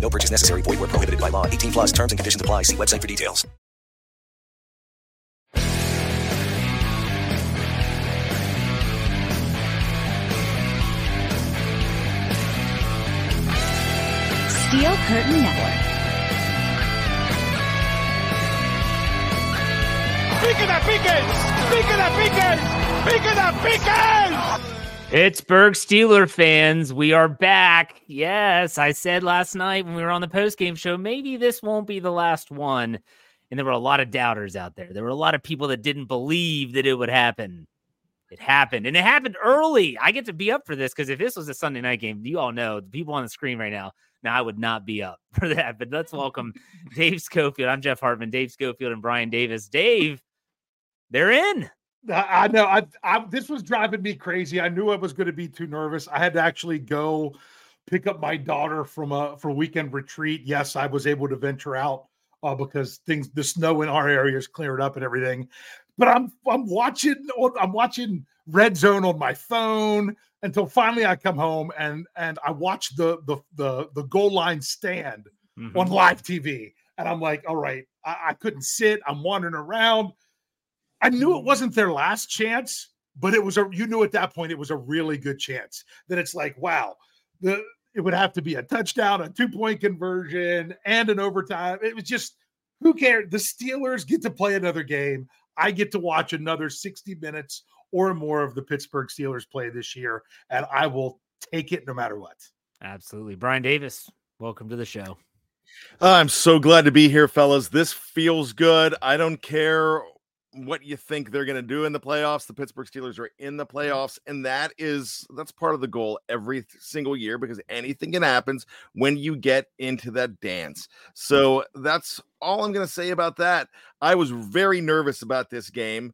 No purchase necessary. Void where prohibited by law. 18 plus terms and conditions apply. See website for details. Steel Curtain Network. ¡Piquen a piques! ¡Piquen a piques! ¡Piquen a piques! Pittsburgh Steeler fans, we are back. Yes, I said last night when we were on the post-game show, maybe this won't be the last one. And there were a lot of doubters out there. There were a lot of people that didn't believe that it would happen. It happened, and it happened early. I get to be up for this because if this was a Sunday night game, you all know the people on the screen right now. Now I would not be up for that. But let's welcome Dave Schofield. I'm Jeff Hartman, Dave Schofield, and Bryan Davis. Dave, they're in. I know. I, I this was driving me crazy. I knew I was going to be too nervous. I had to actually go pick up my daughter from a for a weekend retreat. Yes, I was able to venture out uh, because things the snow in our area is cleared up and everything. But I'm I'm watching I'm watching Red Zone on my phone until finally I come home and and I watch the the the, the goal line stand Mhm. on live TV. And I'm like, all right, I, I couldn't sit. I'm wandering around. I knew it mm. wasn't their last chance, but it was a you knew at that point it was a really good chance that it's like, wow, the it would have to be a touchdown, a two-point conversion, and an overtime. It was just who cared? The Steelers get to play another game. I get to watch another 60 minutes or more of the Pittsburgh Steelers play this year, and I will take it no matter what. Absolutely. Bryan Davis, welcome to the show. I'm so glad to be here, fellas. This feels good. I don't care what you think they're going to do in the playoffs. The Pittsburgh Steelers are in the playoffs, and that is that's part of the goal every single year because anything can happen when you get into that dance. So that's all I'm going to say about that. I was very nervous about this game.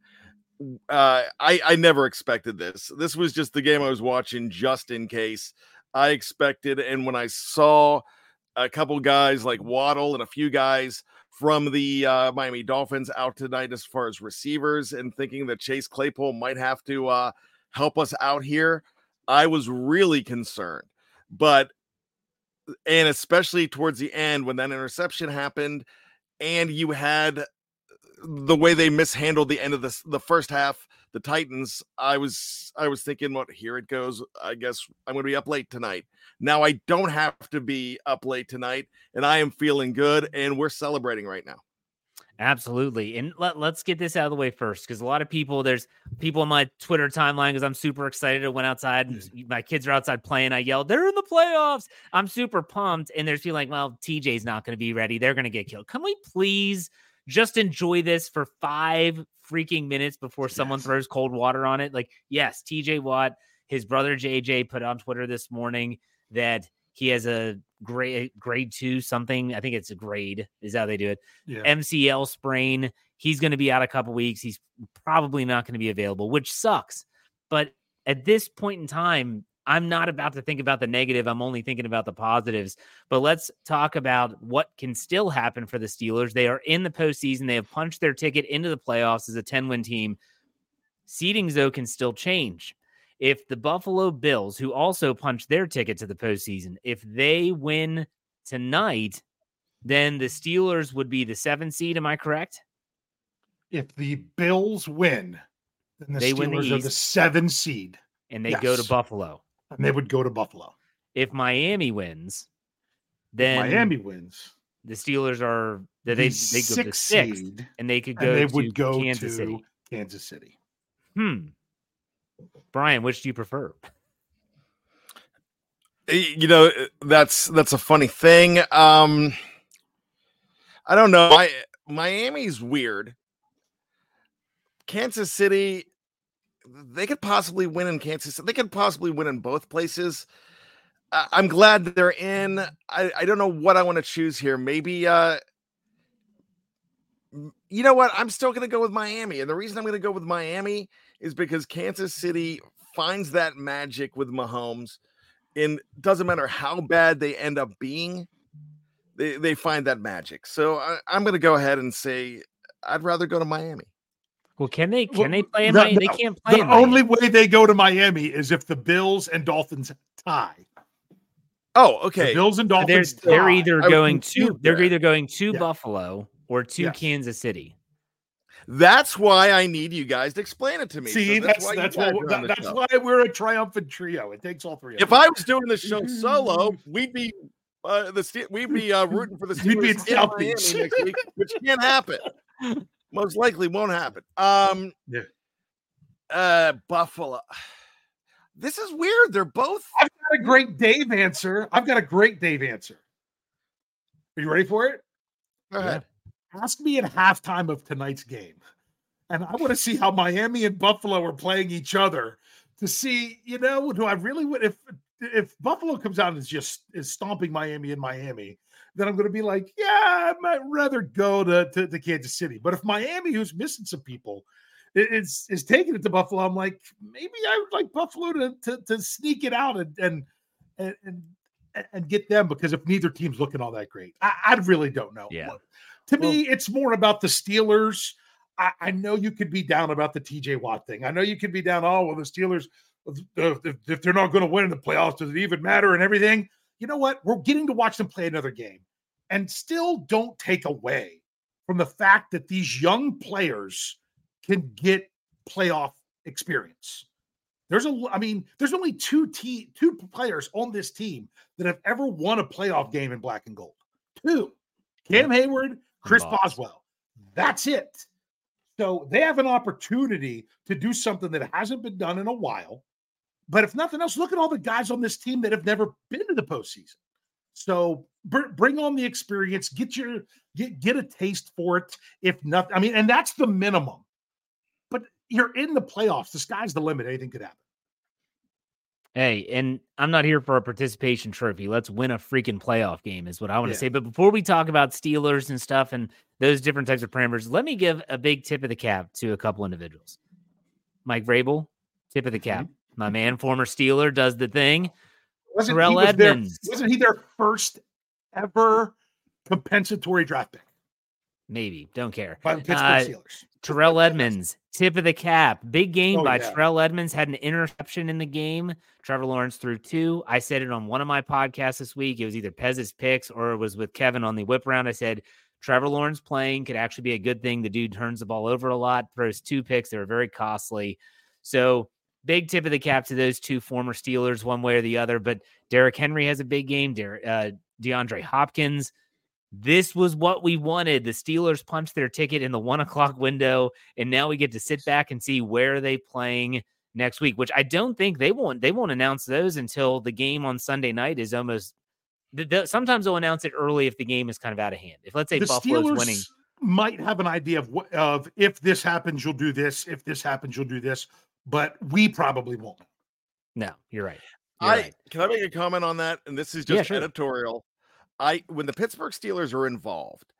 Uh, I I never expected this. This was just the game I was watching just in case. I expected, and when I saw a couple guys like Waddle and a few guys from the uh, Miami Dolphins out tonight as far as receivers and thinking that Chase Claypool might have to uh, help us out here. I was really concerned, but and especially towards the end when that interception happened, and you had the way they mishandled the end of the the first half, the Titans. I was I was thinking, what here it goes. I guess I'm going to be up late tonight. Now I don't have to be up late tonight, and I am feeling good, and we're celebrating right now. Absolutely. And let, let's get this out of the way first because a lot of people, there's people on my Twitter timeline because I'm super excited. I went outside and mm. my kids are outside playing. I yelled, they're in the playoffs. I'm super pumped. And there's people like, well, TJ's not going to be ready. They're going to get killed. Can we please just enjoy this for five freaking minutes before someone Yes. throws cold water on it? Like, yes, TJ Watt, his brother JJ put on Twitter this morning that he has a grade grade two something. I think it's a grade is how they do it. Yeah. MCL sprain. He's going to be out a couple weeks. He's probably not going to be available, which sucks. But at this point in time, I'm not about to think about the negative. I'm only thinking about the positives. But let's talk about what can still happen for the Steelers. They are in the postseason. They have punched their ticket into the playoffs as a 10 win team. Seedings, though, can still change. If the Buffalo Bills, who also punched their ticket to the postseason, if they win tonight, then the Steelers would be the seven seed. Am I correct? If the Bills win, then the They win the Steelers are the seven seed, And they go to Buffalo. And they would go to Buffalo. If Miami wins, then Miami wins. the Steelers are they The they, they go to sixth sixth, seed, and they could go they to would go Kansas to City. Kansas City. Hmm. Bryan, which do you prefer? Eh, you know eh, that's that's a funny thing um i don't know I, miami's weird kansas city they could possibly win in kansas they could possibly win in both places. I'm glad they're in. I i don't know what i want to choose here. Maybe uh you know what? I'm still gonna go with miami and the reason i'm gonna go with miami is because kansas city finds that magic with mahomes and doesn't matter how bad they end up being, they, they find that magic. So I, I'm going to go ahead and say I'd rather go to Miami. Well, can they can Well, they play in the- Miami? They can't play The in Miami. only way they go to Miami is if the Bills and Dolphins tie. Oh, The okay. Bills and they're, Dolphins they're either going to concede they're either going to Yeah. Buffalo or to Yes. Kansas City. That's why I need you guys to explain it to me. So See, that's why you that's guys what are that's why we're a triumphant trio. It takes all three. Of If us. I was doing the show solo, we'd be uh, the we'd be uh, rooting for the We'd be in Steelers in Miami next week, which can't happen. Most likely won't happen. Um, Yeah. uh, Buffalo. This is weird. They're both. I've got a great Dave answer. I've got a great Dave answer. Are you ready for it? Go ahead. Ask me at halftime of tonight's game. And I want to see how Miami and Buffalo are playing each other to see, you know, do I really would if if Buffalo comes out and is just is stomping Miami in Miami, then I'm going to be like, yeah, I might rather go to, to, to Kansas City. But if Miami, who's missing some people, is is taking it to Buffalo, I'm like, maybe I would like Buffalo to to, to sneak it out and and and and get them because if neither team's looking all that great, I, I really don't know. Yeah. To me, it's more about the Steelers. I, I know you could be down about the TJ Watt thing. I know you could be down, oh, well, the Steelers, if, if- if they're not going to win in the playoffs, does it even matter and everything? You know what? We're getting to watch them play another game and still don't take away from the fact that these young players can get playoff experience. There's a, I mean, there's only two te- two players on this team that have ever won a playoff game in black and gold. Two, Cam Heyward, Chris. Boswell. That's it. So they have an opportunity to do something that hasn't been done in a while. But if nothing else, look at all the guys on this team that have never been to the postseason. So br- bring on the experience, get your get get a taste for it. If nothing, I mean, and that's the minimum. But you're in the playoffs. The sky's the limit. Anything could happen. Hey, and I'm not here for a participation trophy. Let's win a freaking playoff game, is what I want to Yeah. say. But before we talk about Steelers and stuff and those different types of parameters, let me give a big tip of the cap to a couple individuals. Mike Vrabel, tip of the mm-hmm. cap. My man, former Steeler, does the thing. Wasn't Terrell he was their- Edmunds. wasn't he their first ever compensatory draft pick Maybe, don't care. by the Pittsburgh Uh, Steelers? Terrell Edmunds, tip of the cap. Big game Oh, by yeah. Terrell Edmunds. Had an interception in the game. Trevor Lawrence threw two. I said it on one of my podcasts this week. It was either Pez's picks or it was with Kevin on the whip round. I said Trevor Lawrence playing could actually be a good thing. The dude turns the ball over a lot, throws two picks. They were very costly. So big tip of the cap to those two former Steelers, one way or the other. But Derrick Henry has a big game. Der- uh, DeAndre Hopkins, This was what we wanted. The Steelers punched their ticket in the one o'clock window, and now we get to sit back and see where are they playing next week. Which I don't think they won't. They won't announce those until the game on Sunday night is almost. Sometimes they'll announce it early if the game is kind of out of hand. If let's say the Buffalo's Steelers winning, might have an idea of what of if this happens, you'll do this. If this happens, you'll do this. But we probably won't. no, you're right. You're I right. can I make a comment on that? And this is Yeah, just sure. editorial. I when the Pittsburgh Steelers are involved,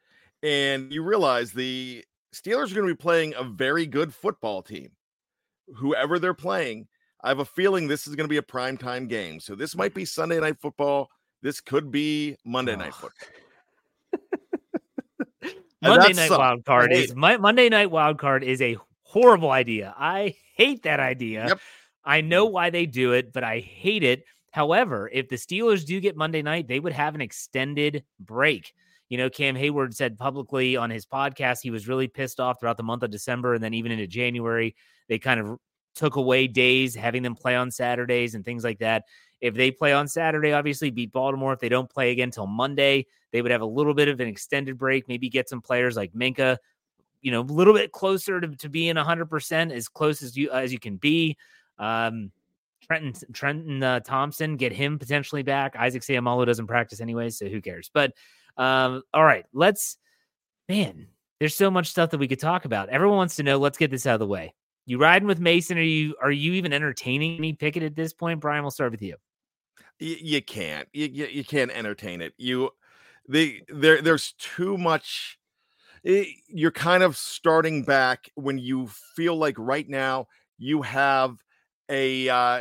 and you realize the Steelers are going to be playing a very good football team, whoever they're playing. I have a feeling this is going to be a primetime game. So this might be Sunday night football. This could be Monday night Oh. football. Monday night sucks. wild card I is my Monday night wild card is a horrible idea. I hate that idea. Yep. I know mm. why they do it, but I hate it. However, if the Steelers do get Monday night, they would have an extended break. You know, Cam Heyward said publicly on his podcast he was really pissed off throughout the month of December and then even into January. They kind of took away days, having them play on Saturdays and things like that. If they play on Saturday, obviously beat Baltimore. If they don't play again till Monday, they would have a little bit of an extended break, maybe get some players like Minkah, you know, a little bit closer to, to being 100%, as close as you as you can be. Um, Trenton Trenton uh, Thompson, get him potentially back. Isaac Seumalo doesn't practice anyway, so who cares? But um, all right, let's man, there's so much stuff that we could talk about. Everyone wants to know. Let's get this out of the way. You riding with Mason? Are you are you even entertaining me Pickett at this point? Bryan, we'll start with you. you, can't you, you can't entertain it you the there there's too much eh, you're kind of starting back when you feel like right now you have a uh,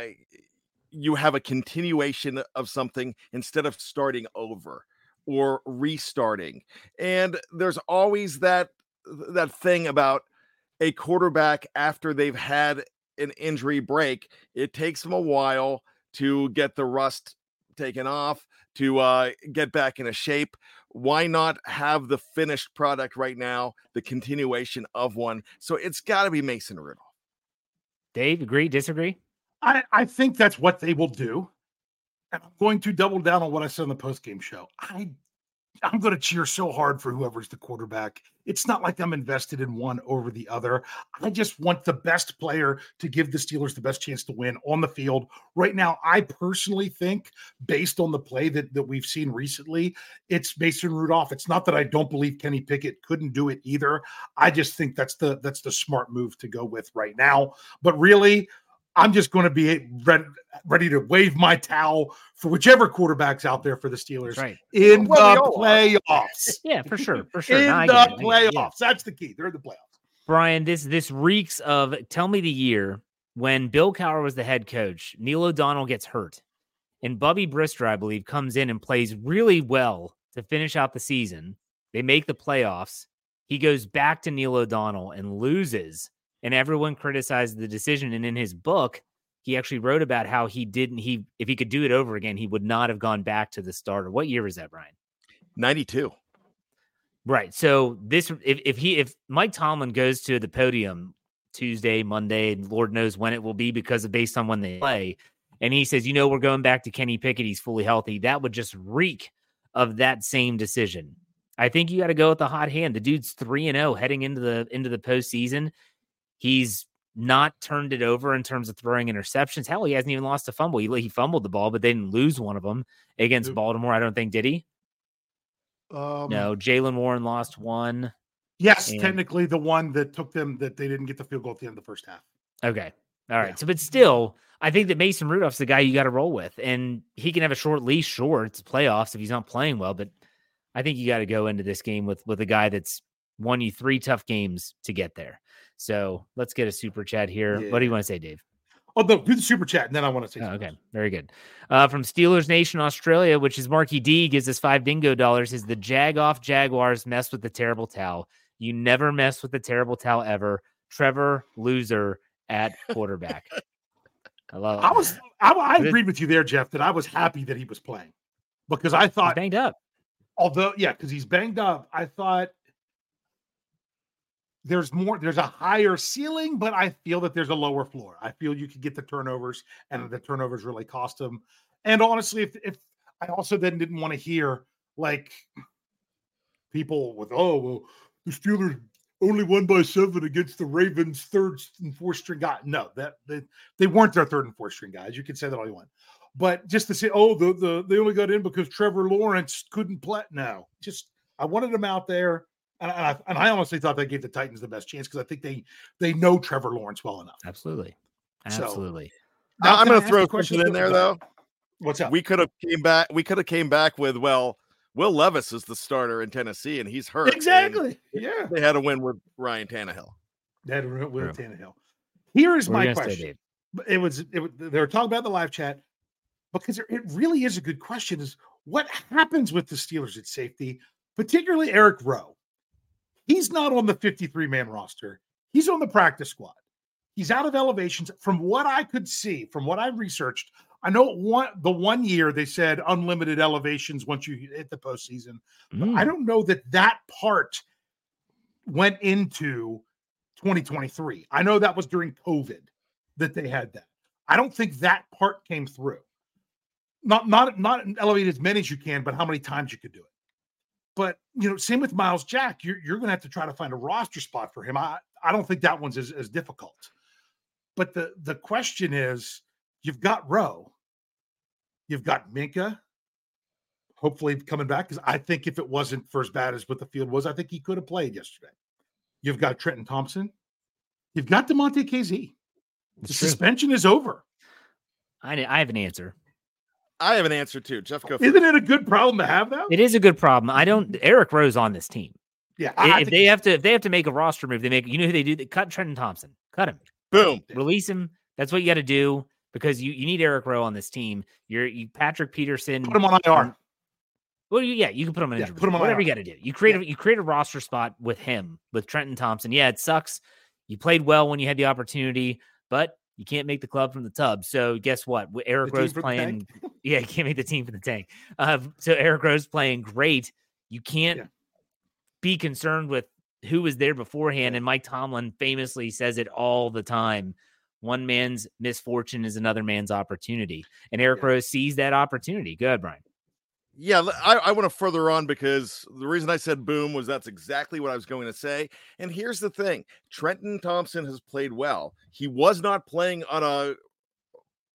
you have a continuation of something instead of starting over or restarting. And there's always that that thing about a quarterback after they've had an injury break it takes them a while to get the rust taken off to uh, get back into shape. Why not have the finished product right now, the continuation of one? So it's got to be Mason Rudolph. Dave, agree? Disagree? I, I think that's what they will do. And I'm going to double down on what I said on the post game show. I I'm going to cheer so hard for whoever's the quarterback. It's not like I'm invested in one over the other. I just want the best player to give the Steelers the best chance to win on the field. Right now, I personally think, based on the play that, that we've seen recently, it's Mason Rudolph. It's not that I don't believe Kenny Pickett couldn't do it either. I just think that's the that's the smart move to go with right now. But really, I'm just going to be ready, ready to wave my towel for whichever quarterback's out there for the Steelers right. in Well, the all are. playoffs. Yeah, for sure, for sure. in No, the it, playoffs. yeah. That's the key. They're in the playoffs. Bryan, this this reeks of tell me the year when Bill Cowher was the head coach. Neil O'Donnell gets hurt, and Bubby Brister, I believe, comes in and plays really well to finish out the season. They make the playoffs. He goes back to Neil O'Donnell and loses, and everyone criticized the decision. And in his book, he actually wrote about how he didn't. He if he could do it over again, he would not have gone back to the starter. What year was that, Bryan? 92. Right. So this if, if he if Mike Tomlin goes to the podium Tuesday, Monday, and Lord knows when it will be because of based on when they play, and he says, you know, we're going back to Kenny Pickett, he's fully healthy, that would just reek of that same decision. I think you got to go with the hot hand. The dude's three and zero heading into the into the postseason. He's not turned it over in terms of throwing interceptions. Hell, he hasn't even lost a fumble. He, he fumbled the ball, but they didn't lose one of them against. Baltimore. I don't think did he? Um, No, Jalen Warren lost one. Yes, And- technically the one that took them that they didn't get the field goal at the end of the first half. Okay. All right. Yeah. So, but still, I think that Mason Rudolph's the guy you got to roll with, and he can have a short leash. Sure, it's playoffs if he's not playing well, but I think you got to go into this game with with a guy that's won you three tough games to get there. So let's get a super chat here. What do you want to say, Dave? Oh, no, do the super chat, and then I want to say. Oh, okay, very good. Uh, from Steelers Nation Australia, which is Marky D, gives us five dingo dollars. Is the Jag off Jaguars mess with the terrible towel? You never mess with the terrible towel ever. Trevor loser at quarterback. I love. I was I, I it- agreed with you there, Jeff, that I was happy that he was playing because I thought, banged up. although yeah, because he's banged up, I thought there's more, there's a higher ceiling, but I feel that there's a lower floor. I feel you could get the turnovers, and mm-hmm. the turnovers really cost them And honestly, if if I also then didn't want to hear like people with oh well the Steelers only won by seven against the Ravens third and fourth string guy. No, that they, they weren't their third and fourth string guys. You can say that all you want. But just to say, oh, the, the they only got in because Trevor Lawrence couldn't play. now just I wanted them out there. And I, and I honestly thought that gave the Titans the best chance because I think they they know Trevor Lawrence well enough. Absolutely, absolutely. So, I'm going to throw a question in there though. What's up? We could have came back. We could have came back with well, Will Levis is the starter in Tennessee, and he's hurt. Exactly. Yeah. They had a win with Ryan Tannehill. They had to win with Tannehill. Here is my question. It was, it was they were talking about the live chat because it really is a good question. Is what happens with the Steelers at safety, particularly Eric Rowe? He's not on the 53 man roster. He's on the practice squad. He's out of elevations. From what I could see, from what I researched, I know one the one year they said unlimited elevations once you hit the postseason. Mm. I don't know that that part went into 2023. I know that was during COVID that they had that. I don't think that part came through. Not not not elevate as many as you can, but how many times you could do it. But you know, same with Myles Jack. You're you're going to have to try to find a roster spot for him. I I don't think that one's as, as difficult. But the the question is, you've got Rowe, you've got Minkah, hopefully coming back because I think if it wasn't for as bad as what the field was, I think he could have played yesterday. You've got Trenton Thompson, you've got Damontae Kazee. The true. suspension is over. I I have an answer. I have an answer too. Jeff, go. Isn't it a good problem to have though? It is a good problem. I don't. Eric Rowe's on this team. Yeah, I, if I they have to, if they have to make a roster move, they make. You know who they do? They cut Trenton Thompson. Cut him. Boom. Release him. That's what you got to do because you, you need Eric Rowe on this team. You're you Patrick Peterson. Put him on IR. Well, yeah, you can put him on yeah, put him on whatever IR. you got to do. You create yeah. a, you create a roster spot with him with Trenton Thompson. Yeah, it sucks. You played well when you had the opportunity, but you can't make the club from the tub. So guess what? Eric Rowe's playing. yeah, you can't make the team for the tank. Uh, so Eric Rowe's playing great. You can't yeah. be concerned with who was there beforehand. And Mike Tomlin famously says it all the time. One man's misfortune is another man's opportunity. And Eric yeah. Rowe sees that opportunity. Good, Bryan. Yeah, I, I want to further on because the reason I said boom was that's exactly what I was going to say. And here's the thing Trenton Thompson has played well. He was not playing on a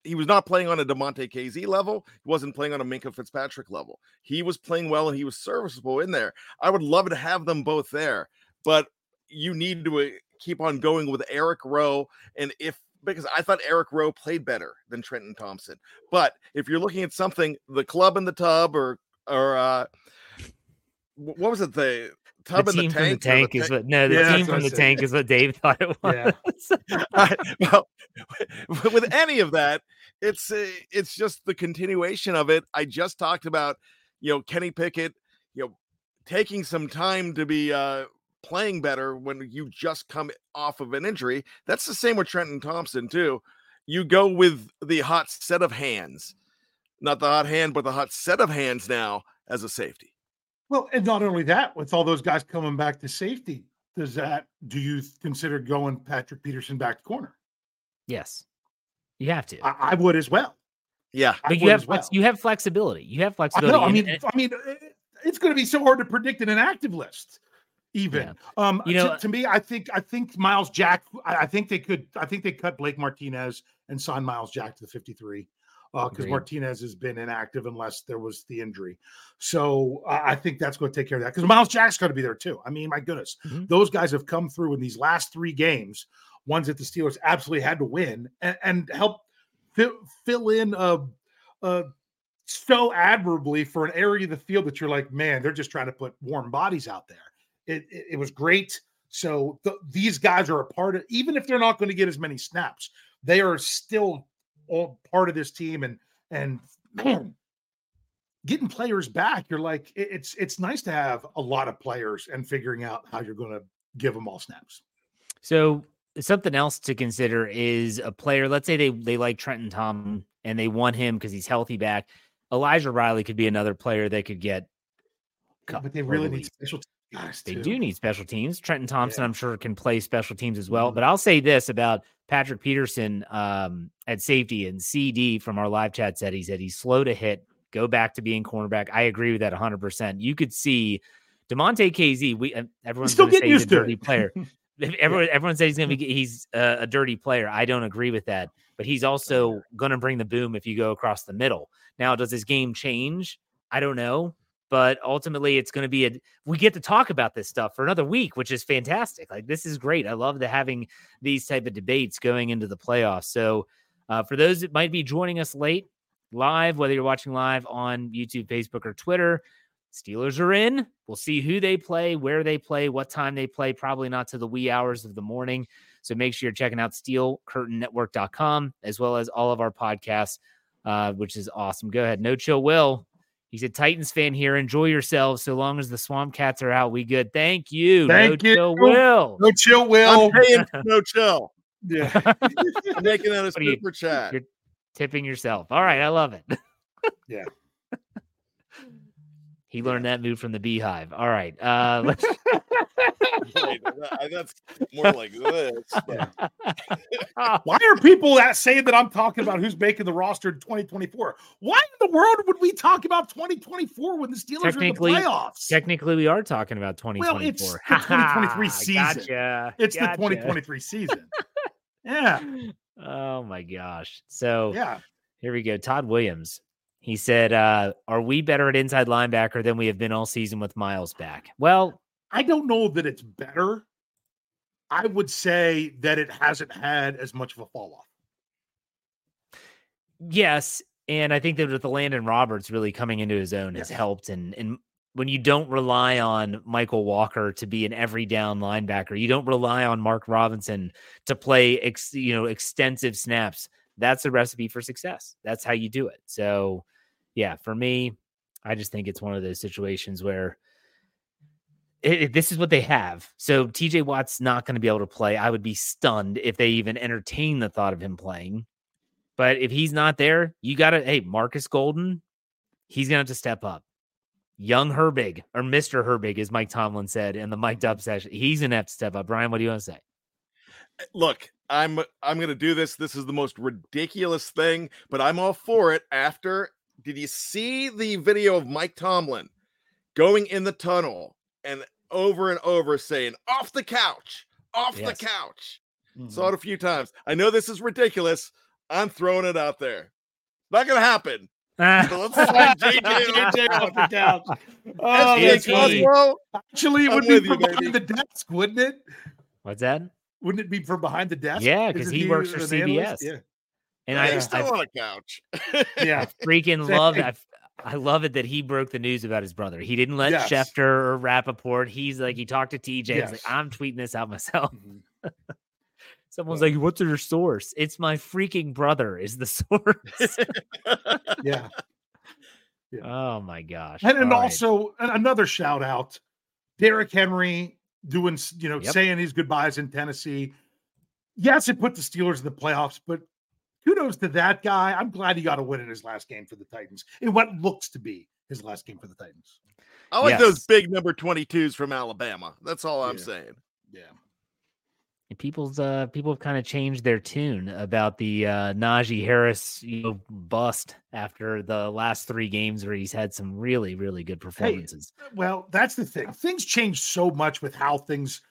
he was not playing on a Damontae Kazee level. He wasn't playing on a Minkah Fitzpatrick level. He was playing well and he was serviceable in there. I would love to have them both there, but you need to uh, keep on going with Eric Rowe. And if because I thought Eric Rowe played better than Trenton Thompson. But if you're looking at something, the club in the tub or or uh what was it? The tub the in the tank. From the tank is what no, the yeah, team from the tank is what Dave thought it was. Yeah. I, well, with any of that, it's uh, it's just the continuation of it. I just talked about, you know, Kenny Pickett, you know, taking some time to be uh playing better when you just come off of an injury. That's the same with Trenton Thompson, too. You go with the hot set of hands, not the hot hand, but the hot set of hands now as a safety. Well, and not only that, with all those guys coming back to safety, does that do you consider going Patrick Peterson back to corner? Yes, you have to. I, I would as well. Yeah, but you have well. you have flexibility. You have flexibility. I, know, I mean, I mean, it's going to be so hard to predict in an active list even. Yeah. Um, you know, to, to, me, I think I think Myles Jack. I, I, think they could. I think they cut Blake Martinez and sign Myles Jack to the fifty-three because uh, Martinez has been inactive unless there was the injury. So uh, I think that's going to take care of that because Myles Jack's going to be there too. I mean, my goodness, mm-hmm. those guys have come through in these last three games, ones that the Steelers absolutely had to win and, and help fill, fill in a, a so admirably for an area of the field that you're like, man, they're just trying to put warm bodies out there. It, it, it was great. So th- these guys are a part of, even if they're not going to get as many snaps, they are still all part of this team. And and man, getting players back, you're like, it, it's it's nice to have a lot of players and figuring out how you're going to give them all snaps. So something else to consider is a player. Let's say they they like Trenton Tom and they want him because he's healthy back. Elijah Riley could be another player they could get. but they really need special they do need special teams. Trenton Thompson, yeah. I'm sure, can play special teams as well. Mm-hmm. But I'll say this about Patrick Peterson um, at safety and CD from our live chat said he said he's slow to hit, go back to being cornerback. I agree with that 100%. You could see Damontae Kazee, we uh, everyone's still getting he's used to dirty it. player. Everyone, everyone says he's gonna be he's uh, a dirty player. I don't agree with that, but he's also gonna bring the boom if you go across the middle. Now, does his game change? I don't know, but ultimately, it's going to be a. We get to talk about this stuff for another week, which is fantastic. Like this is great. I love the having these type of debates going into the playoffs. So, uh, for those that might be joining us late live, whether you're watching live on YouTube, Facebook, or Twitter, Steelers are in. We'll see who they play, where they play, what time they play. Probably not to the wee hours of the morning. So make sure you're checking out steelcurtainnetwork.com as well as all of our podcasts, uh, which is awesome. Go ahead. No chill will. He's a Titans fan here. Enjoy yourselves. So long as the Swamp Cats are out, we good. Thank you. Thank no you. Chill will. No chill, Will. I'm paying no chill. Yeah. I'm making that a What are you- super chat. You're tipping yourself. All right. I love it. Yeah. He learned that move from the beehive. All right. Uh, let's Wait, that- that's more like this. but- Why are people that saying that I'm talking about who's making the roster in 2024? Why in the world would we talk about 2024 when the Steelers Technically- are in the playoffs? Technically, we are talking about well, 2024. it's the 2023 season. Gotcha. It's gotcha. the 2023 season. yeah. Oh my gosh. So Yeah. here we go. Todd Williams. He said, uh, Are we better at inside linebacker than we have been all season with Myles back? Well, I don't know that it's better. I would say that it hasn't had as much of a fall off. yes. And I think that with the Landon Roberts really coming into his own has helped. And and when you don't rely on Mykal Walker to be an every down linebacker, you don't rely on Mark Robinson to play ex, you know extensive snaps. That's a recipe for success. That's how you do it. So, yeah, for me, I just think it's one of those situations where it, it- this is what they have. So TJ Watt's not going to be able to play. I would be stunned if they even entertain the thought of him playing. But if he's not there, you got to, hey, Markus Golden, he's going to have to step up. Young Herbig or Mr. Herbig, as Mike Tomlin said in the mic'd up session, he's going to have to step up. Bryan, what do you want to say? Eh, look, I'm I'm gonna do this. This is the most ridiculous thing, but I'm all for it. After, did you see the video of Mike Tomlin going in the tunnel and over and over saying, off the couch, off Yes. the couch? Mm-hmm. Saw it a few times. I know this is ridiculous. I'm throwing it out there. Not gonna happen. But let's sign JJ off JJ off the couch. Oh, SJ that's funny. Cosmo, Actually, it I'm would be with you, from behind the desk, wouldn't it? What's that? Wouldn't it be from behind the desk? Yeah, because he, he works for CBS. analyst? Yeah. And I I, used to I on a couch. Yeah. I freaking love thing. I love it that he broke the news about his brother. He didn't let Yes. Schefter or Rappaport. He's like, he talked to TJ. He's like, I'm tweeting this out myself. Mhm. Someone's like, what's your source? It's my freaking brother is the source. Yeah. oh my gosh. And, and All right. also an- another shout out, Derrick Henry doing, you know, Yep. saying his goodbyes in Tennessee. Yes, it put the Steelers in the playoffs, but kudos to that guy. I'm glad he got a win in his last game for the Titans. In what looks to be his last game for the Titans. I like Yes. those big number 22s from Alabama. That's all I'm Yeah. saying. Yeah. And people's uh people have kind of changed their tune about the uh Najee Harris you know bust after the last three games where he's had some really really good performances. Well, that's the thing. Things change so much with how things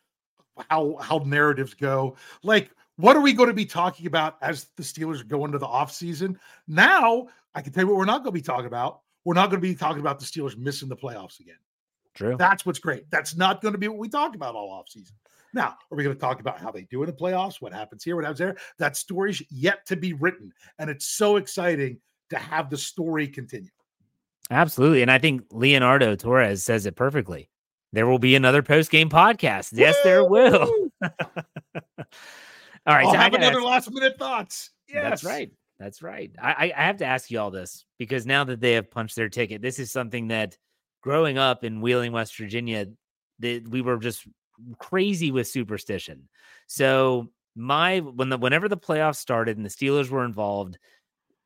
how how narratives go. Like, what are we going to be talking about as the Steelers go into the offseason? Now, I can tell you what we're not going to be talking about. We're not going to be talking about the Steelers missing the playoffs again. True. That's what's great. That's not going to be what we talk about all offseason. Now, are we going to talk about how they do in the playoffs? What happens here? What happens there? That story's yet to be written. And it's so exciting to have the story continue. Absolutely. And I think Leonardo Torres says it perfectly. There will be another post game podcast. Yes, there will. All right. I'll so I have another ask- last minute thoughts. Yes. That's right. That's right. I, I I have to ask you all this because now that they have punched their ticket, this is something that growing up in Wheeling, West Virginia, that we were just crazy with superstition. So my when the whenever the playoffs started and the Steelers were involved,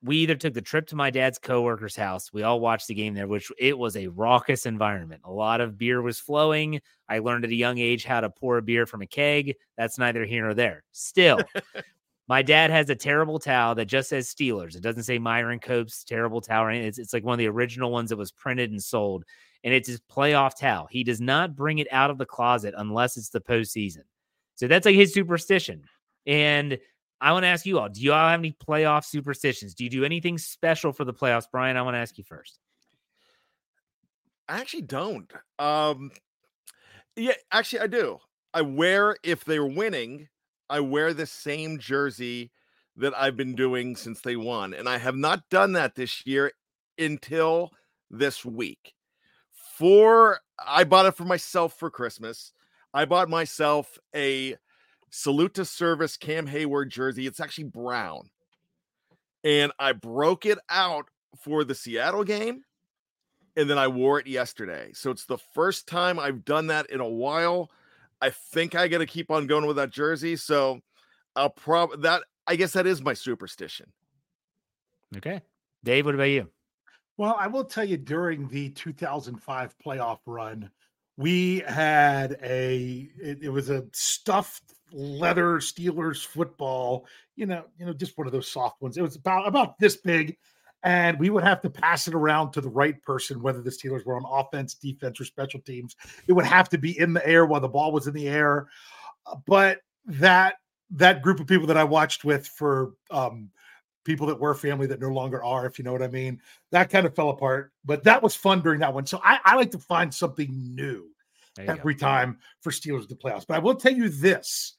we either took the trip to my dad's coworker's house. We all watched the game there, which it was a raucous environment. A lot of beer was flowing. I learned at a young age how to pour a beer from a keg. That's neither here nor there. Still, My dad has a terrible towel that just says Steelers. It doesn't say Myron Cope's terrible towel. It's, it's like one of the original ones that was printed and sold. And it's his playoff towel. He does not bring it out of the closet unless it's the postseason. So that's like his superstition. And I want to ask you all do you all have any playoff superstitions? Do you do anything special for the playoffs? Bryan, I want to ask you first. I actually don't. Um, yeah, actually, I do. I wear if they're winning, I wear the same jersey that I've been doing since they won. And I have not done that this year until this week. For I bought it for myself for Christmas. I bought myself a salute to service Cam Heyward jersey. It's actually brown. And I broke it out for the Seattle game. And then I wore it yesterday. So it's the first time I've done that in a while. I think I got to keep on going with that jersey. So I'll probably that I guess that is my superstition. Okay. Dave, what about you? Well, I will tell you during the 2005 playoff run, we had a it, it, was a stuffed leather Steelers football, you know, you know, just one of those soft ones. It was about about this big, and we would have to pass it around to the right person, whether the Steelers were on offense, defense, or special teams. It would have to be in the air while the ball was in the air. Uh, but that that group of people that I watched with for um, people that were family that no longer are, if you know what I mean, that kind of fell apart. But that was fun during that one. So I, I like to find something new every go. time for Steelers the playoffs. But I will tell you this.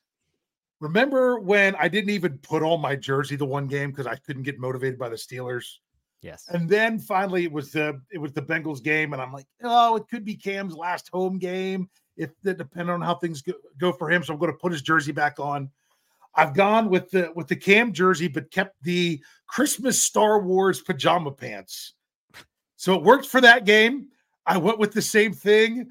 Remember when I didn't even put on my jersey the one game because I couldn't get motivated by the Steelers? Yes. And then finally it was the it was the Bengals game, and I'm like, oh, it could be Cam's last home game if that depending on how things go, go for him. So I'm going to put his jersey back on. I've gone with the with the Cam jersey, but kept the Christmas Star Wars pajama pants. So it worked for that game. I went with the same thing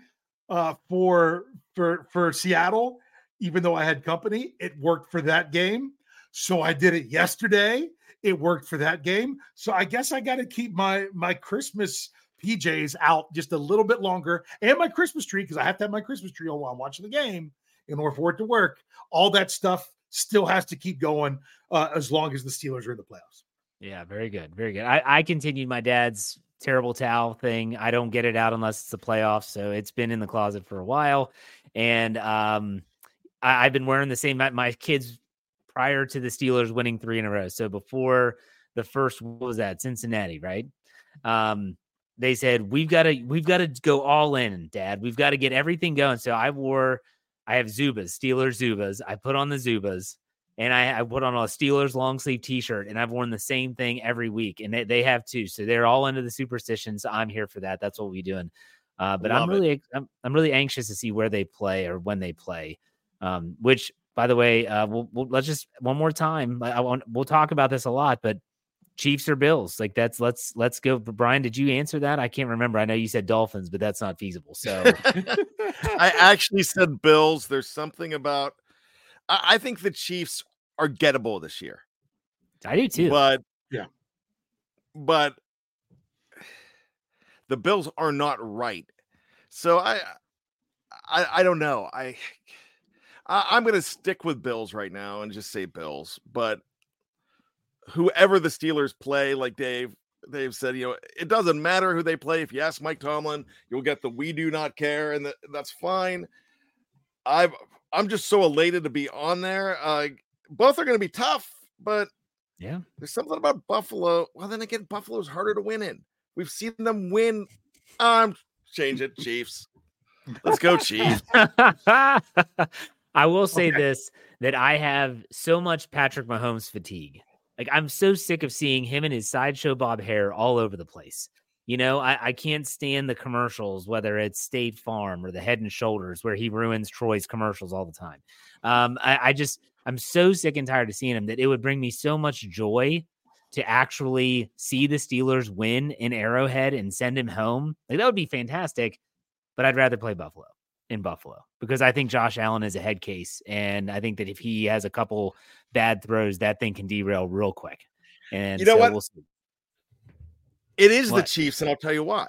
uh, for for for Seattle, even though I had company. It worked for that game. So I did it yesterday it worked for that game. So I guess I got to keep my my Christmas PJs out just a little bit longer and my Christmas tree because I have to have my Christmas tree on while I'm watching the game in order for it to work. All that stuff still has to keep going uh, as long as the Steelers are in the playoffs. Yeah, very good. Very good. I, I continued my dad's terrible towel thing. I don't get it out unless it's the playoffs. So it's been in the closet for a while. And um, I, have been wearing the same. My, my kids prior to the Steelers winning three in a row. So before the first what was that Cincinnati, right? Um, they said we've got to we've got to go all in, Dad. We've got to get everything going. So I wore I have Zubaz, Steelers Zubaz. I put on the Zubaz and I, I put on a Steelers long sleeve T-shirt, and I've worn the same thing every week, and they, they have too. So they're all into the superstitions. I'm here for that. That's what we're doing. Uh, but Love I'm really I'm, I'm really anxious to see where they play or when they play. Um, which by the way, uh, we'll, we'll, let's just one more time. I, I want we'll talk about this a lot, but Chiefs or Bills? Like that's let's let's go. Bryan, did you answer that? I can't remember. I know you said Dolphins, but that's not feasible. So I actually said Bills. There's something about I, I think the Chiefs are gettable this year. I do too. But yeah, but the Bills are not right. So I I I don't know. I I, am going to stick with Bills right now and just say Bills. But whoever the Steelers play, like Dave, Dave said, you know, it doesn't matter who they play. If you ask Mike Tomlin, you'll get the "we do not care," and the, that's fine. I've I'm just so elated to be on there. Uh, both are going to be tough, but yeah, there's something about Buffalo. Well, then again, Buffalo's harder to win in. We've seen them win. Um, change it, Chiefs. Let's go, Chiefs. I will say okay. this that I have so much Patrick Mahomes fatigue. Like I'm so sick of seeing him and his sideshow bob hair all over the place. You know, I, I can't stand the commercials, whether it's State Farm or the Head and Shoulders, where he ruins Troy's commercials all the time. Um, I, I just I'm so sick and tired of seeing him that it would bring me so much joy to actually see the Steelers win in Arrowhead and send him home. Like that would be fantastic. But I'd rather play Buffalo in Buffalo because I think Josh Allen is a head case. And I think that if he has a couple bad throws, that thing can derail real quick. And you know so what? We'll it is what? the Chiefs, and I'll tell you why.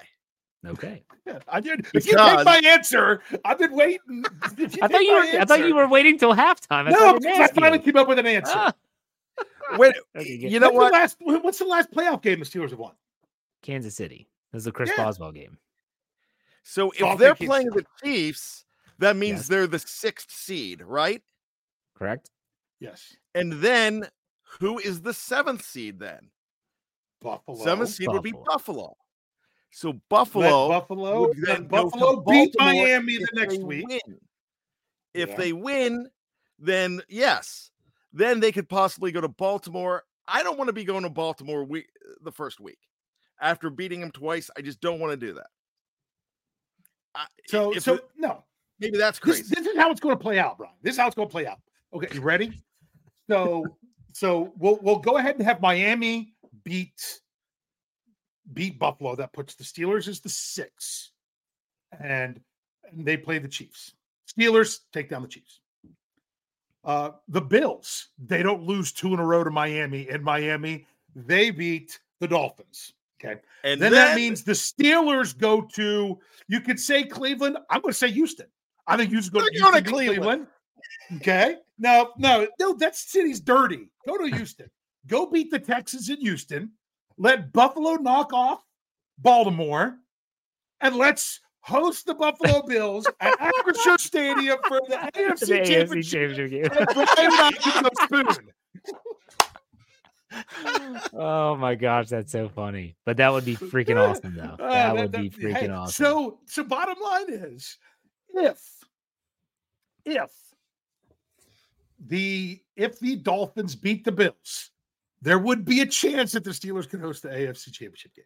Okay. Yeah, I did. Because... If you take my answer, I've been waiting. I thought you were. Answer, I thought you were waiting till halftime. I no, I finally came up with an answer. Ah. Wait, Okay, you know What's what? The last, what's the last playoff game the Steelers have won? Kansas City. This is the Chris Yeah. Boswell game. So if Dolphins they're keeps- playing the Chiefs, that means Yes. they're the sixth seed, right? Correct? Yes, And then who is the seventh seed then? Buffalo. Seventh seed would be Buffalo. Buffalo. So Let Buffalo, Buffalo. would let then Buffalo beat Miami the next week. Win. If Yeah. they win, then yes, then they could possibly go to Baltimore. I don't want to be going to Baltimore week the first week after beating them twice. I just don't want to do that. I, So, so it- no, maybe that's this, crazy. this is how it's going to play out, Bryan. This is how it's going to play out. Okay, you ready? So, so we'll we'll go ahead and have Miami beat beat Buffalo. That puts the Steelers as the six, and, and they play the Chiefs. Steelers take down the Chiefs. Uh, the Bills they don't lose two in a row to Miami. In Miami, they beat the Dolphins. Okay, and then, that means the Steelers go to. You could say Cleveland. I'm going to say Houston. I think Houston go to Houston, to beat Cleveland. Okay. No, no, no. That city's dirty. Go to Houston. Go beat the Texans in Houston. Let Buffalo knock off Baltimore, and let's host the Buffalo Bills at Acrisure Stadium for the AFC The AFC Championship. championship game. And Bryan knocks the spoon. oh my gosh, that's so funny. But that would be freaking awesome, though. Uh, That would be that- freaking hey, awesome. So, so bottom line is, if if the if the Dolphins beat the Bills, there would be a chance that the Steelers could host the AFC Championship game.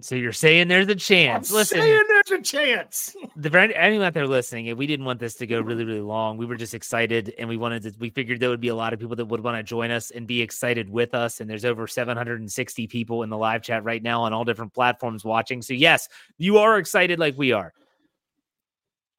So you're saying there's a I'm chance. Listen, saying there's a chance. the anyone out there listening, if we didn't want this to go really, really long, we were just excited and we wanted to. We figured there would be a lot of people that would want to join us and be excited with us. And there's over 760 people in the live chat right now on all different platforms watching. So yes, you are excited like we are.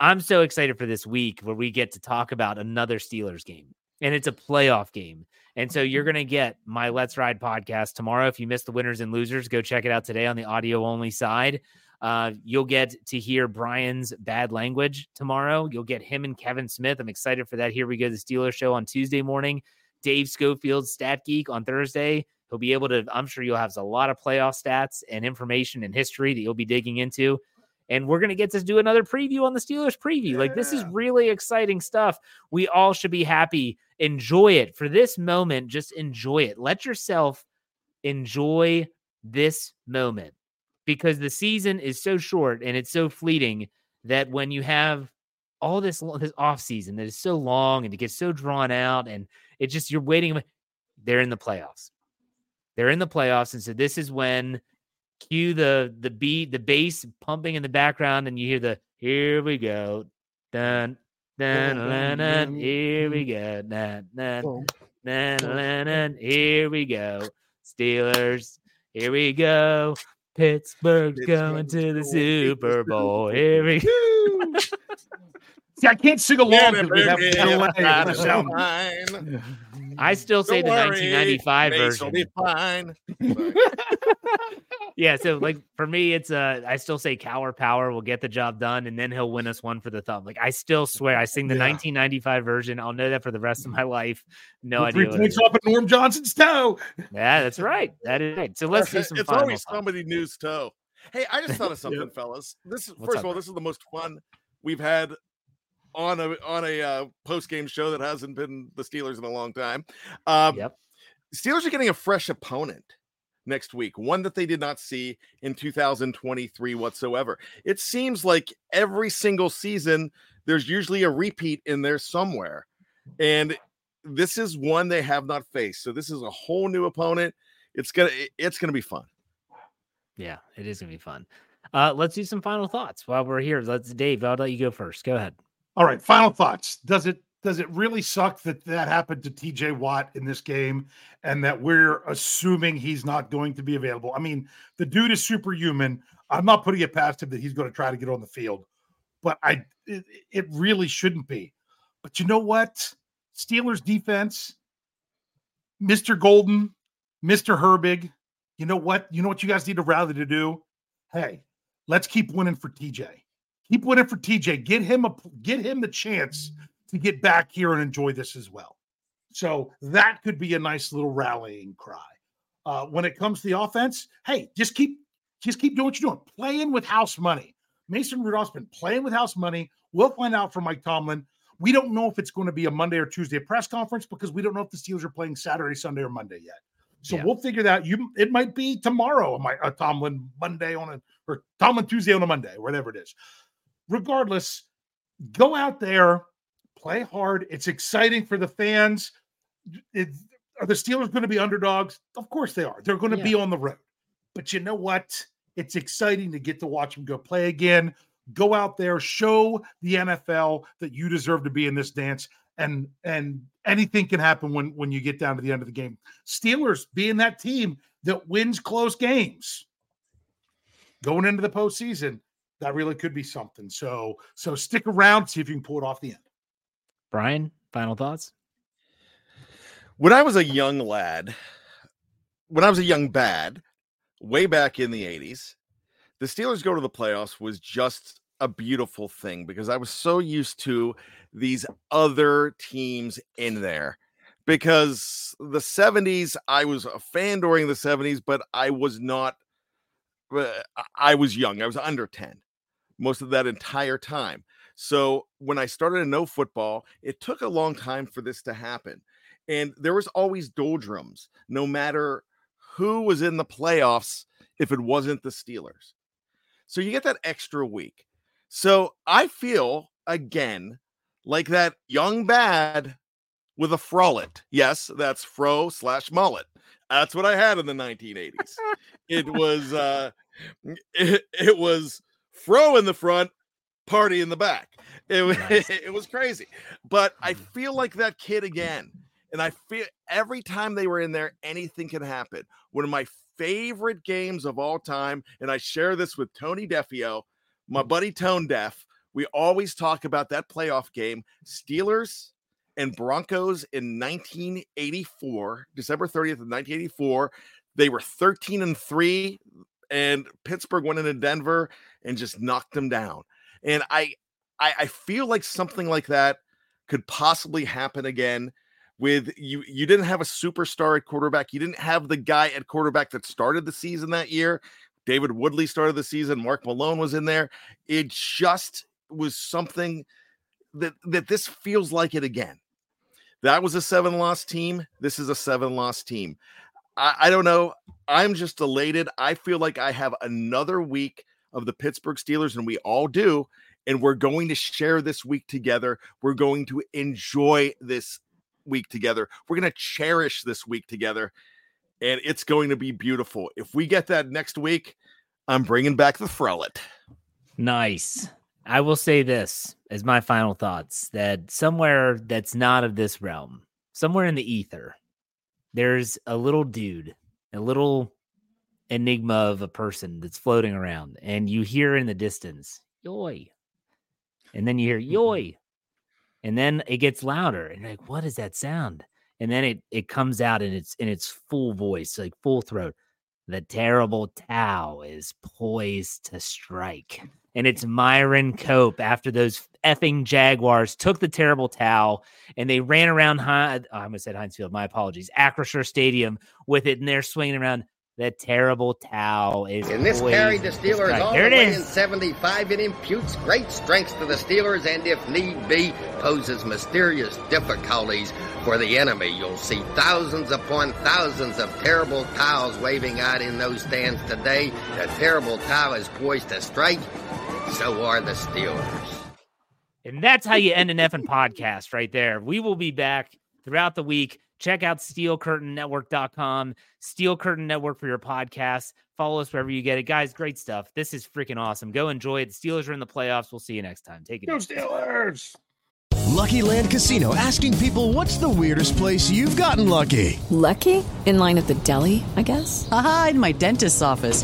I'm so excited for this week where we get to talk about another Steelers game, and it's a playoff game. And so you're going to get my Let's Ride podcast tomorrow. If you missed the winners and losers, go check it out today on the audio only side. Uh, you'll get to hear Bryan's bad language tomorrow. You'll get him and Kevin Smith. I'm excited for that. Here we go, the Steelers show on Tuesday morning. Dave Schofield, Stat Geek on Thursday. He'll be able to, I'm sure you'll have a lot of playoff stats and information and history that you'll be digging into. And we're going to get to do another preview on the Steelers preview. Like, this is really exciting stuff. We all should be happy. Enjoy it for this moment. Just enjoy it. Let yourself enjoy this moment because the season is so short and it's so fleeting that when you have all this this off season that is so long and it gets so drawn out and it just you're waiting they're in the playoffs they're in the playoffs and so this is when cue the the beat the bass pumping in the background and you hear the here we go dun dun dun, dun, here we go dun, dun, dun, dun, dun, here we go. Steelers here we go. Pittsburgh's going to the super bowl here we go. See, I can't sing along because we have Yeah, LA yeah, the yeah, sound. fine. I still say Don't the worry, 1995 Mace will version. be fine. yeah, so like for me, it's uh I still say Cowher Power will get the job done, and then he'll win us one for the thumb. Like I still swear, I sing the Yeah. 1995 version. I'll know that for the rest of my life. No Three idea. What it points off of Norm Johnson's toe. Yeah, that's right. That is right. So let's do some it's always thoughts. somebody news toe. Hey, I just thought of something, fellas. This is What's first up, of all, bro? this is the most fun we've had on a on a uh, post game show that hasn't been the Steelers in a long time. Um, Yep. Steelers are getting a fresh opponent next week, one that they did not see in 2023 whatsoever. It seems like every single season there's usually a repeat in there somewhere, and this is one they have not faced. So this is a whole new opponent. It's gonna it's gonna be fun. Yeah, it is gonna be fun. Uh, let's do some final thoughts while we're here. Let's Dave. I'll let you go first. Go ahead. All right, final thoughts. Does it does it really suck that that happened to TJ Watt in this game and that we're assuming he's not going to be available? I mean, the dude is superhuman. I'm not putting it past him that he's going to try to get on the field, but I it, it really shouldn't be. But you know what? Steelers defense, Mr. Golden, Mr. Herbig, you know what? You know what you guys need to rally to do? Hey, let's keep winning for TJ. Keep winning for TJ. Get him a get him the chance to get back here and enjoy this as well. So that could be a nice little rallying cry. Uh, when it comes to the offense, hey, just keep just keep doing what you're doing, playing with house money. Mason Rudolph's been playing with house money. We'll find out from Mike Tomlin. We don't know if it's going to be a Monday or Tuesday press conference because we don't know if the Steelers are playing Saturday, Sunday, or Monday yet. So Yeah. we'll figure that. You, it might be tomorrow, a Tomlin Monday on a or Tomlin Tuesday on a Monday, whatever it is. Regardless, go out there, play hard. It's exciting for the fans. It, are the Steelers going to be underdogs? Of course they are. They're going to be on the road. But you know what? It's exciting to get to watch them go play again. Go out there, show the NFL that you deserve to be in this dance. And and anything can happen when when you get down to the end of the game. Steelers being that team that wins close games going into the postseason, that really could be something. So so stick around, see if you can pull it off the end. Bryan, final thoughts? When I was a young lad, when I was a young bad, way back in the 80s, the Steelers go to the playoffs was just a beautiful thing because I was so used to these other teams in there. Because the 70s, I was a fan during the 70s, but I was not, uh, I was young. I was under 10 most of that entire time. So when I started to know football, it took a long time for this to happen. And there was always doldrums, no matter who was in the playoffs, if it wasn't the Steelers. So you get that extra week. So I feel again like that young bad with a frollet. Yes, that's fro slash mullet. That's what I had in the 1980s. it was uh it, it was fro in the front, party in the back. It was it was crazy. But I mm-hmm. feel like that kid again. And I feel every time they were in there, anything can happen. One of my favorite games of all time, and I share this with Tony Defio, my mm-hmm. buddy Tone Def. We always talk about that playoff game, Steelers and Broncos in 1984, December 30th of 1984. They were 13 and 3, and Pittsburgh went into Denver and just knocked them down. And I I, I feel like something like that could possibly happen again with you you didn't have a superstar at quarterback. You didn't have the guy at quarterback that started the season that year. David woodley started the season. Mark malone was in there. It just was something that that this feels like it again. That was a seven loss team. This is a seven loss team I, I don't know i'm just elated i feel like i have another week of the pittsburgh steelers and we all do and we're going to share this week together we're going to enjoy this week together. We're going to cherish this week together, and it's going to be beautiful. If we get that next week, I'm bringing back the frellet. Nice. I will say this as my final thoughts that somewhere that's not of this realm, somewhere in the ether, there's a little dude, a little enigma of a person that's floating around, and you hear in the distance, yoy. And then you hear mm-hmm. yoy. And then it gets louder. And you're like, what is that sound? And then it it comes out in its in its full voice, like full throat. The terrible Towel is poised to strike. And it's Myron Cope after those effing Jaguars took the terrible towel and they ran around, Hi- oh, I almost said Heinz Field, my apologies, Acrisure Stadium with it, and they're swinging around. The terrible towel is In this carried the Steelers all There the way in 75. It imputes great strength to the Steelers and, if need be, poses mysterious difficulties for the enemy. You'll see thousands upon thousands of terrible towels waving out in those stands today. The terrible towel is poised to strike. So are the Steelers. And that's how you end an effing podcast right there. We will be back throughout the week. Check out steelcurtainnetwork.com, Steel Curtain Network for your podcast. Follow us wherever you get it. Guys, great stuff. This is freaking awesome. Go enjoy it. The Steelers are in the playoffs. We'll see you next time. Take it Go easy. Steelers! Lucky Land Casino asking people what's the weirdest place you've gotten lucky? Lucky? In line at the deli, I guess? Aha, in my dentist's office.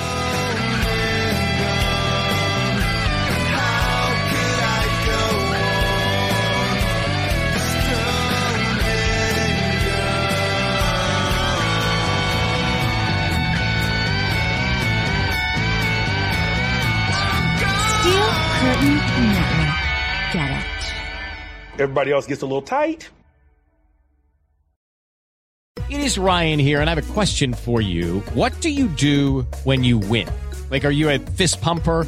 Everybody else gets a little tight. It is Ryan here, and I have a question for you. What do you do when you win? Like, are you a fist pumper?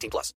18 plus.